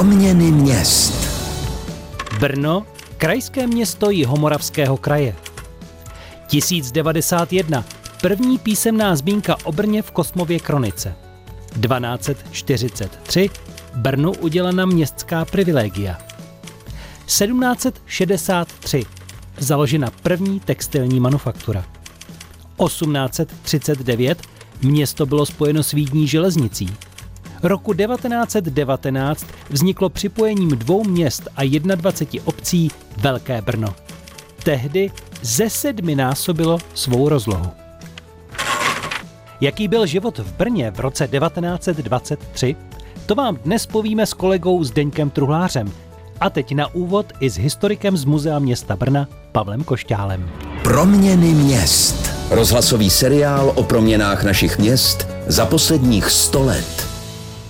Proměny měst. Brno, krajské město Jihomoravského kraje. 1091. První písemná zmínka o Brně v Kosmově kronice. 1243. Brnu udělena městská privilegia. 1763. Založena první textilní manufaktura. 1839. Město bylo spojeno s Vídní železnicí. Roku 1919 vzniklo připojením dvou měst a 21 obcí Velké Brno. Tehdy ze sedmi násobilo svou rozlohu. Jaký byl život v Brně v roce 1923? To vám dnes povíme s kolegou Zdeňkem Truhlářem. A teď na úvod i s historikem z Muzea města Brna Pavlem Košťálem. Proměny měst. Rozhlasový seriál o proměnách našich měst za posledních 100 let.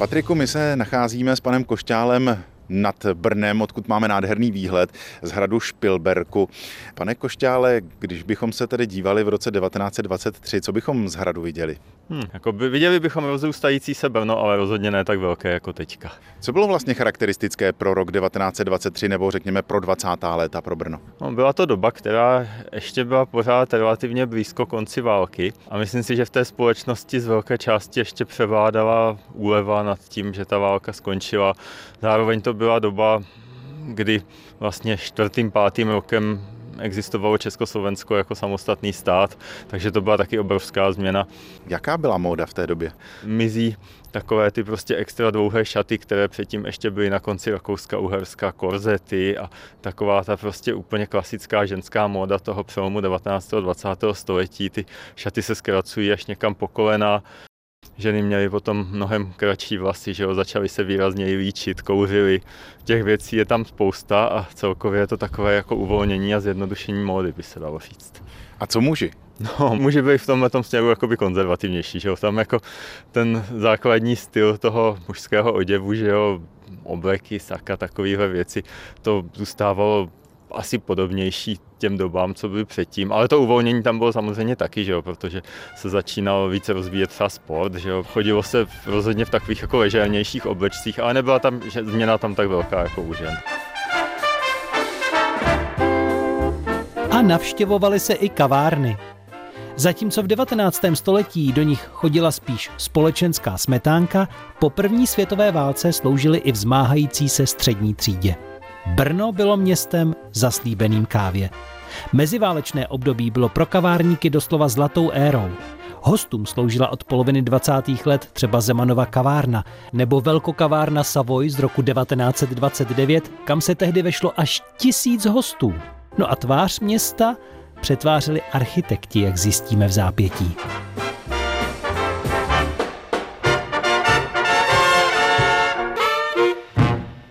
Patriku, my se nacházíme s panem Košťálem nad Brnem, odkud máme nádherný výhled z hradu Špilberku. Pane Košťále, když bychom se tedy dívali v roce 1923, co bychom z hradu viděli? Hmm, jako by, viděli bychom rozrůstající se Brno, ale rozhodně ne tak velké jako teďka. Co bylo vlastně charakteristické pro rok 1923 nebo řekněme pro 20. léta pro Brno? No, byla to doba, která ještě byla pořád relativně blízko konci války a myslím si, že v té společnosti z velké části ještě převládala úleva nad tím, že ta válka skončila. Zároveň to byla doba, kdy vlastně čtvrtým, pátým rokem existovalo Československo jako samostatný stát, takže to byla taky obrovská změna. Jaká byla móda v té době? Mizí takové ty prostě extra dlouhé šaty, které předtím ještě byly na konci Rakouska-Uherska, korzety a taková ta prostě úplně klasická ženská móda toho přelomu 19. a 20. století. Ty šaty se zkracují až někam po kolena, Ženy měly potom mnohem kratší vlasy, že jo, začaly se výrazněji líčit, kouřily. Těch věcí je tam spousta a celkově je to takové jako uvolnění a zjednodušení módy, by se dalo říct. A co muži? No, muži byli v tomhle směru jakoby konzervativnější, že jo, tam jako ten základní styl toho mužského oděvu, že jo, obleky, saka, takovéhle věci, to zůstávalo asi podobnější těm dobám, co byly předtím. Ale to uvolnění tam bylo samozřejmě taky, že jo, protože se začínalo více rozvíjet třeba sport, že jo. Chodilo se rozhodně v takových jako ležernějších oblečcích, ale nebyla tam že změna tam tak velká jako u žen. A navštěvovaly se i kavárny. Zatímco v 19. století do nich chodila spíš společenská smetánka, po první světové válce sloužily i vzmáhající se střední třídě. Brno bylo městem zaslíbeným kávě. Meziválečné období bylo pro kavárníky doslova zlatou érou. Hostům sloužila od poloviny 20. let třeba Zemanova kavárna nebo velkokavárna Savoy z roku 1929, kam se tehdy vešlo až tisíc hostů. No a tvář města přetvářeli architekti, jak zjistíme v zápětí.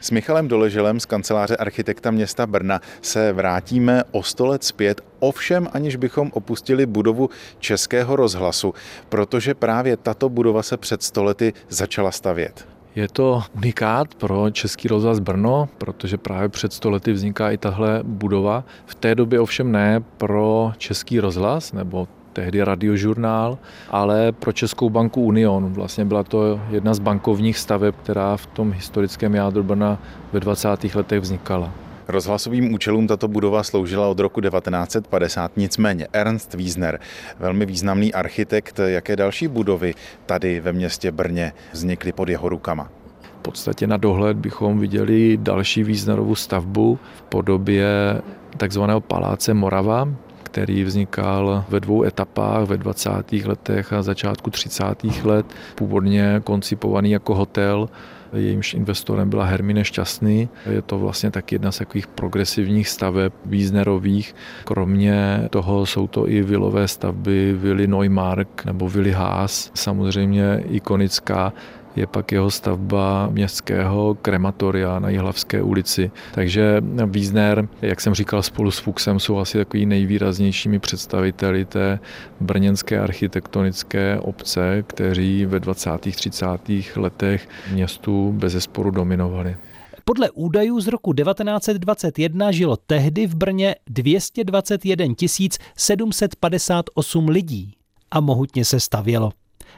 S Michalem Doleželem z kanceláře architekta města Brna se vrátíme o sto let zpět, ovšem aniž bychom opustili budovu Českého rozhlasu, protože právě tato budova se před stolety začala stavět. Je to unikát pro Český rozhlas Brno, protože právě před stolety vzniká i tahle budova. V té době ovšem ne pro Český rozhlas nebo tehdy radiožurnál, ale pro Českou banku Union. Vlastně byla to jedna z bankovních staveb, která v tom historickém jádru Brna ve 20. letech vznikala. Rozhlasovým účelům tato budova sloužila od roku 1950, nicméně Ernst Wiesner, velmi významný architekt, jaké další budovy tady ve městě Brně vznikly pod jeho rukama? V podstatě na dohled bychom viděli další Wiesnerovu stavbu v podobě takzvaného paláce Morava, který vznikal ve dvou etapách ve 20. letech a začátku 30. let, původně koncipovaný jako hotel, jejímž investorem byla Hermine Šťastný. Je to vlastně tak jedna z takových progresivních staveb význerových. Kromě toho jsou to i vilové stavby Vily Neumark nebo Vily Haas, samozřejmě ikonická je pak jeho stavba městského krematoria na Jihlavské ulici. Takže Wiesner, jak jsem říkal, spolu s Fuchsem jsou asi takový nejvýraznějšími představiteli té brněnské architektonické obce, kteří ve 20. 30. letech městu bez zesporu dominovali. Podle údajů z roku 1921 žilo tehdy v Brně 221 758 lidí a mohutně se stavělo.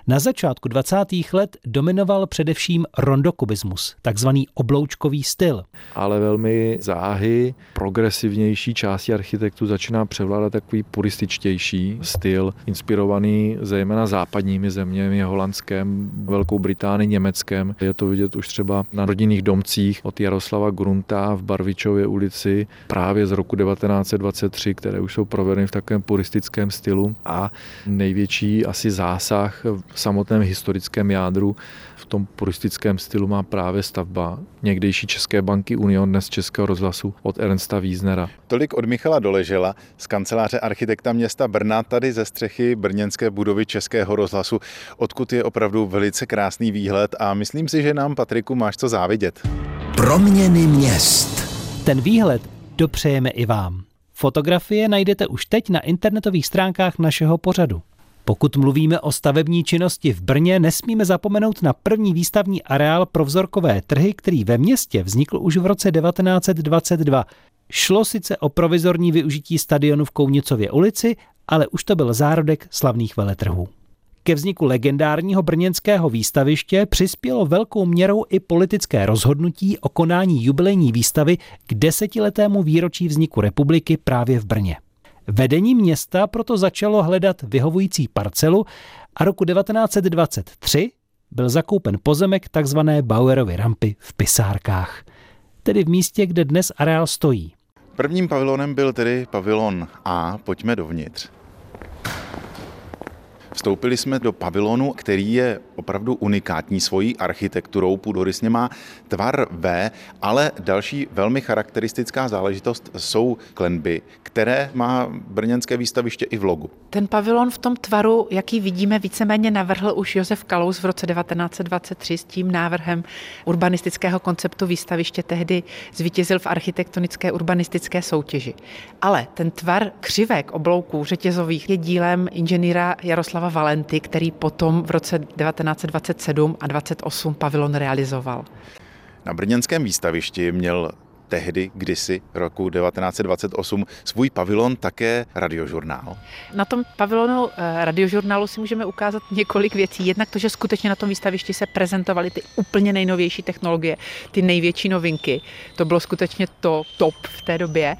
Na začátku 20. let dominoval především rondokubismus, takzvaný obloučkový styl. Ale velmi záhy progresivnější části architektu začíná převládat takový purističtější styl, inspirovaný zejména západními zeměmi, Holandskem, Velkou Británií, Německem. Je to vidět už třeba na rodinných domcích od Jaroslava Grunta v Barvičově ulici právě z roku 1923, které už jsou provedeny v takovém puristickém stylu a největší asi zásah samotném historickém jádru v tom puristickém stylu má právě stavba někdejší České banky Union, dnes Českého rozhlasu od Ernsta Wiesnera. Tolik od Michala Doležela z kanceláře architekta města Brna, tady ze střechy brněnské budovy Českého rozhlasu, odkud je opravdu velice krásný výhled a myslím si, že nám, Patriku, máš co závidět. Proměny měst. Ten výhled dopřejeme i vám. Fotografie najdete už teď na internetových stránkách našeho pořadu. Pokud mluvíme o stavební činnosti v Brně, nesmíme zapomenout na první výstavní areál pro vzorkové trhy, který ve městě vznikl už v roce 1922. Šlo sice o provizorní využití stadionu v Kounicově ulici, ale už to byl zárodek slavných veletrhů. Ke vzniku legendárního brněnského výstaviště přispělo velkou měrou i politické rozhodnutí o konání jubilejní výstavy k desetiletému výročí vzniku republiky právě v Brně. Vedení města proto začalo hledat vyhovující parcelu a roku 1923 byl zakoupen pozemek tzv. Bauerovy rampy v Pisárkách, tedy v místě, kde dnes areál stojí. Prvním pavilonem byl tedy pavilon A, pojďme dovnitř. Vstoupili jsme do pavilonu, který je opravdu unikátní svojí architekturou, půdorysně má tvar V, ale další velmi charakteristická záležitost jsou klenby, které má brněnské výstaviště i v logu. Ten pavilon v tom tvaru, jaký vidíme, víceméně navrhl už Josef Kalous v roce 1923 s tím návrhem urbanistického konceptu výstaviště tehdy zvítězil v architektonické urbanistické soutěži. Ale ten tvar křivek oblouků řetězových je dílem inženýra Jaroslava Valenty, který potom v roce 1927 a 28 pavilon realizoval. Na brněnském výstavišti měl tehdy, kdysi roku 1928, svůj pavilon také radiožurnál. Na tom pavilonu eh, radiožurnálu si můžeme ukázat několik věcí. Jednak to, že skutečně na tom výstavišti se prezentovaly ty úplně nejnovější technologie, ty největší novinky. To bylo skutečně to top v té době.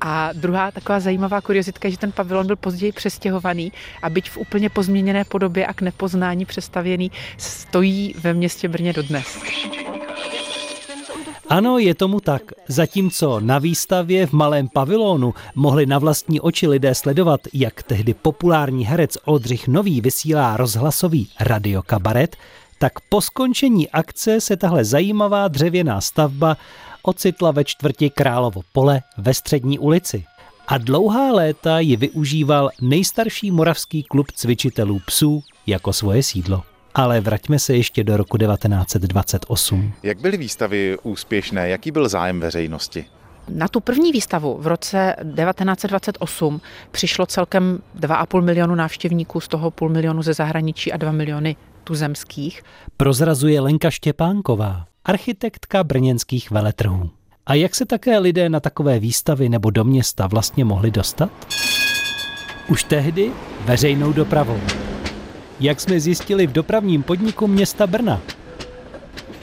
A druhá taková zajímavá kuriozitka je, že ten pavilon byl později přestěhovaný a byť v úplně pozměněné podobě a k nepoznání přestavěný, stojí ve městě Brně dodnes. Ano, je tomu tak. Zatímco na výstavě v malém pavilonu mohli na vlastní oči lidé sledovat, jak tehdy populární herec Oldřich Nový vysílá rozhlasový radiokabaret, tak po skončení akce se tahle zajímavá dřevěná stavba ocitla ve čtvrti Královo pole ve střední ulici. A dlouhá léta ji využíval nejstarší moravský klub cvičitelů psů jako svoje sídlo. Ale vraťme se ještě do roku 1928. Jak byly výstavy úspěšné? Jaký byl zájem veřejnosti? Na tu první výstavu v roce 1928 přišlo celkem 2,5 milionu návštěvníků, z toho půl milionu ze zahraničí a 2 miliony tuzemských. Prozrazuje Lenka Štěpánková, architektka brněnských veletrhů. A jak se také lidé na takové výstavy nebo do města vlastně mohli dostat? Už tehdy veřejnou dopravou jak jsme zjistili v dopravním podniku města Brna.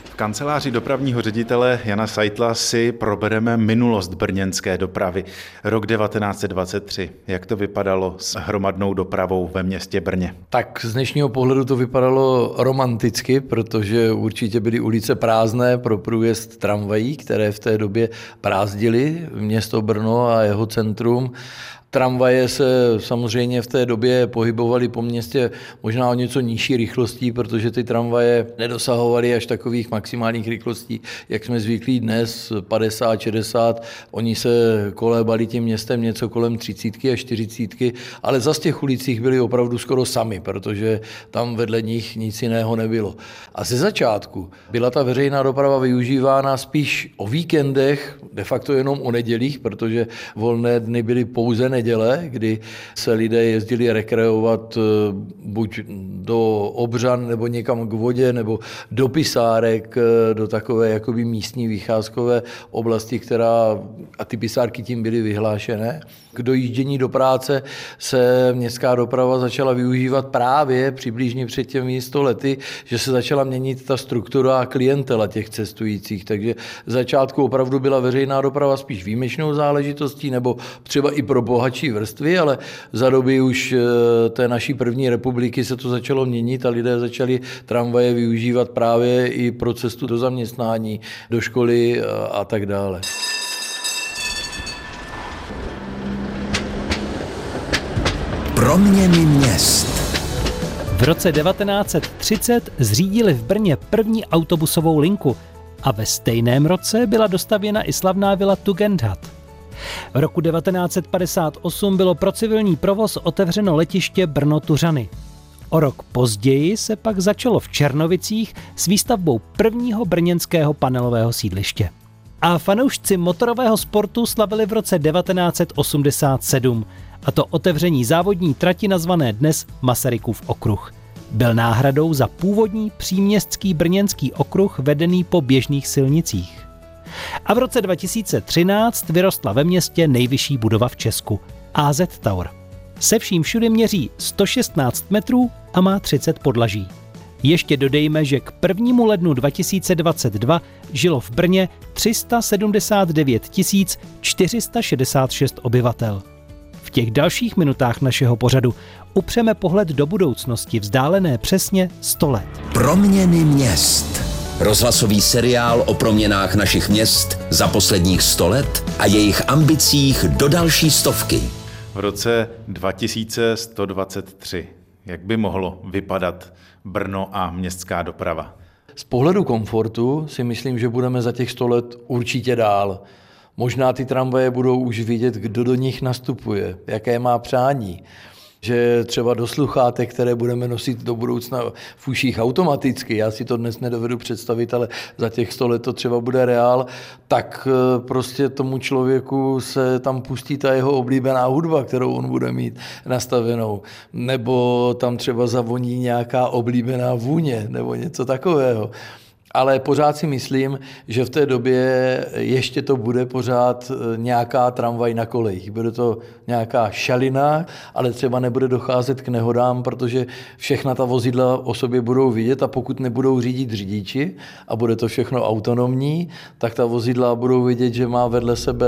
V kanceláři dopravního ředitele Jana Sajtla si probereme minulost brněnské dopravy. Rok 1923. Jak to vypadalo s hromadnou dopravou ve městě Brně? Tak z dnešního pohledu to vypadalo romanticky, protože určitě byly ulice prázdné pro průjezd tramvají, které v té době prázdily město Brno a jeho centrum Tramvaje se samozřejmě v té době pohybovaly po městě možná o něco nižší rychlostí, protože ty tramvaje nedosahovaly až takových maximálních rychlostí, jak jsme zvyklí dnes, 50, 60. Oni se kolébali tím městem něco kolem 30 a 40, ale za těch ulicích byli opravdu skoro sami, protože tam vedle nich nic jiného nebylo. A ze začátku byla ta veřejná doprava využívána spíš o víkendech, de facto jenom o nedělích, protože volné dny byly pouze neděle neděle, kdy se lidé jezdili rekreovat eh, buď do Obřan nebo někam k vodě, nebo do Pisárek, eh, do takové jakoby místní vycházkové oblasti, která, a ty pisárky tím byly vyhlášené. K dojíždění do práce se městská doprava začala využívat právě přibližně před těmi 100 lety, že se začala měnit ta struktura a klientela těch cestujících. Takže v začátku opravdu byla veřejná doprava spíš výjimečnou záležitostí nebo třeba i pro bohatší vrstvy, ale za doby už eh, té naší první republiky se to začalo měnit a lidé začali tramvaje využívat právě i pro cestu do zaměstnání, do školy a tak dále. Proměny měst. V roce 1930 zřídili v Brně první autobusovou linku a ve stejném roce byla dostavěna i slavná vila Tugendhat. V roku 1958 bylo pro civilní provoz otevřeno letiště Brno-Tuřany. O rok později se pak začalo v Černovicích s výstavbou prvního brněnského panelového sídliště. A fanoušci motorového sportu slavili v roce 1987, a to otevření závodní trati nazvané dnes Masarykův okruh. Byl náhradou za původní příměstský brněnský okruh vedený po běžných silnicích. A v roce 2013 vyrostla ve městě nejvyšší budova v Česku, AZ Tower. Se vším všude měří 116 metrů a má 30 podlaží. Ještě dodejme, že k 1. lednu 2022 žilo v Brně 379 466 obyvatel. V těch dalších minutách našeho pořadu upřeme pohled do budoucnosti vzdálené přesně 100 let. Proměny měst. Rozhlasový seriál o proměnách našich měst za posledních 100 let a jejich ambicích do další stovky. V roce 2123. Jak by mohlo vypadat Brno a městská doprava? Z pohledu komfortu si myslím, že budeme za těch 100 let určitě dál. Možná ty tramvaje budou už vidět, kdo do nich nastupuje, jaké má přání že třeba do sluchátek, které budeme nosit do budoucna v uších automaticky, já si to dnes nedovedu představit, ale za těch 100 let to třeba bude reál, tak eh, prostě tomu člověku se tam pustí ta jeho oblíbená hudba, kterou on bude mít nastavenou. Nebo tam třeba zavoní nějaká oblíbená vůně, nebo něco takového ale pořád si myslím, že v té době ještě to bude pořád eh, nějaká tramvaj na kolejích. Bude to nějaká šalina, ale třeba nebude docházet k nehodám, protože všechna ta vozidla o sobě budou vidět a pokud nebudou řídit řidiči a bude to všechno autonomní, tak ta vozidla budou vidět, že má vedle sebe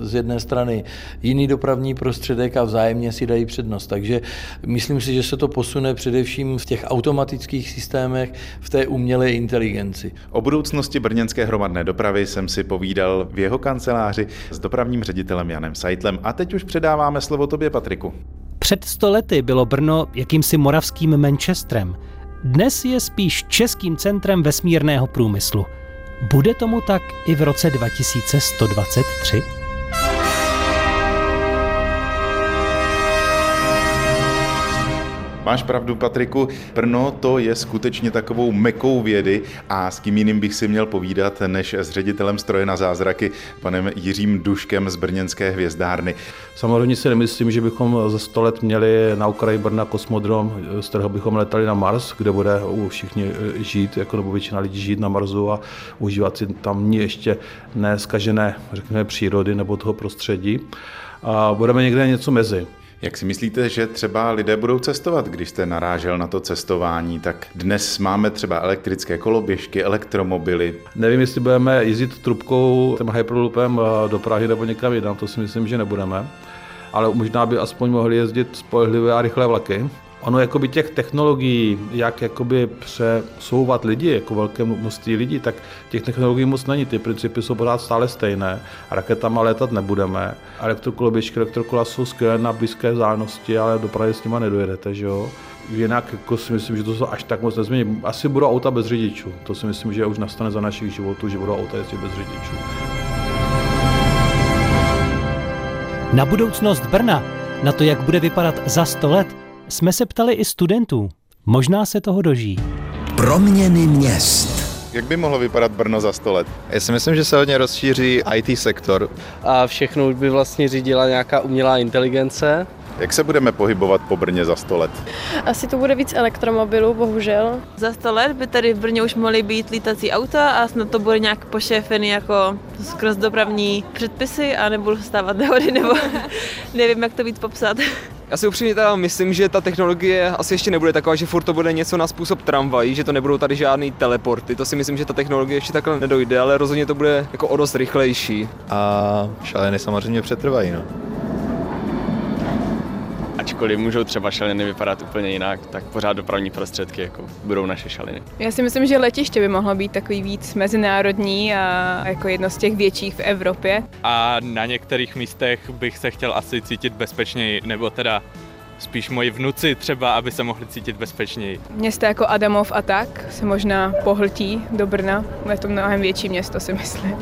z jedné strany jiný dopravní prostředek a vzájemně si dají přednost. Takže myslím si, že se to posune především v těch automatických systémech, v té umělé inteligenci konci. O budoucnosti brněnské hromadné dopravy jsem si povídal v jeho kanceláři s dopravním ředitelem Janem Sajtlem a teď už předáváme slovo tobě, Patriku. Před sto lety bylo Brno jakýmsi moravským Manchesterem. Dnes je spíš českým centrem vesmírného průmyslu. Bude tomu tak i v roce 2123? Máš pravdu, Patriku, Brno to je skutečně takovou mekou vědy a s kým jiným bych si měl povídat, než s ředitelem stroje na zázraky, panem Jiřím Duškem z Brněnské hvězdárny. Samozřejmě si nemyslím, že bychom za sto let měli na okraji Brna kosmodrom, z kterého bychom letali na Mars, kde bude všichni žít, jako nebo většina lidí žít na Marsu a užívat si tam ještě neskažené, řekněme, přírody nebo toho prostředí. A budeme někde něco mezi. Jak si myslíte, že třeba lidé budou cestovat, když jste narážel na to cestování? Tak dnes máme třeba elektrické koloběžky, elektromobily. Nevím, jestli budeme jezdit trubkou, tím hyperloopem eh, do Prahy nebo někam jinam, to si myslím, že nebudeme. Ale možná by aspoň mohli jezdit spolehlivé a rychlé vlaky. Ono jakoby těch technologií, jak jakoby přesouvat lidi, jako velké množství lidí, tak těch technologií moc není. Ty principy jsou pořád stále stejné. Raketama létat nebudeme. Elektrokoloběžky, elektrokola jsou skvělé na blízké vzdálenosti, ale do Prahy s nima nedojedete, že jo. Jinak jako si myslím, že to se až tak moc nezmění. Asi budou auta bez řidičů. To si myslím, že už nastane za našich životů, že budou auta jezdit bez řidičů. Na budoucnost Brna, na to, jak bude vypadat za 100 let, jsme se ptali i studentů. Možná se toho dožijí. Proměny měst. Jak by mohlo vypadat Brno za 100 let? Já si myslím, že se hodně rozšíří IT sektor. A všechno už by vlastně řídila nějaká umělá inteligence. Jak se budeme pohybovat po Brně za 100 let? Asi to bude víc elektromobilů, bohužel. Za 100 let by tady v Brně už mohly být lítací auta a snad to bude nějak pošéfený jako skrz dopravní předpisy a nebudu stávat nehody nebo nevím, jak to víc popsat. Já si upřímně teda myslím, že ta technologie asi ještě nebude taková, že furt to bude něco na způsob tramvají, že to nebudou tady žádný teleporty. To si myslím, že ta technologie ještě takhle nedojde, ale rozhodně to bude jako o dost rychlejší. A šaleny samozřejmě přetrvají. No ačkoliv můžou třeba šaliny vypadat úplně jinak, tak pořád dopravní prostředky jako budou naše šaliny. Já si myslím, že letiště by mohlo být takový víc mezinárodní a jako jedno z těch větších v Evropě. A na některých místech bych se chtěl asi cítit bezpečněji, nebo teda spíš moji vnuci třeba, aby se mohli cítit bezpečněji. Města jako Adamov a tak se možná pohltí do Brna. Je to mnohem větší město, si myslím.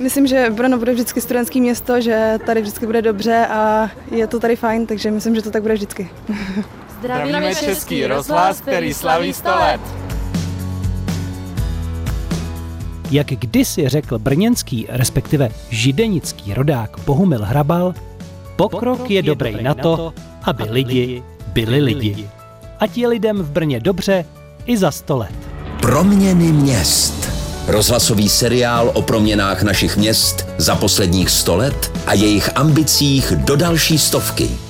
Myslím, že Brno bude vždycky studentské město, že tady vždycky bude dobře a je to tady fajn, takže myslím, že to tak bude vždycky. Zdravíme Český rozhlas, který slaví 100 let. Jak kdysi řekl brněnský, respektive židenický rodák Bohumil Hrabal, pokrok je dobrý na to, aby lidi byli lidi. Ať je lidem v Brně dobře i za 100 let. Proměny měst. Rozhlasový seriál o proměnách našich měst za posledních 100 let a jejich ambicích do další stovky.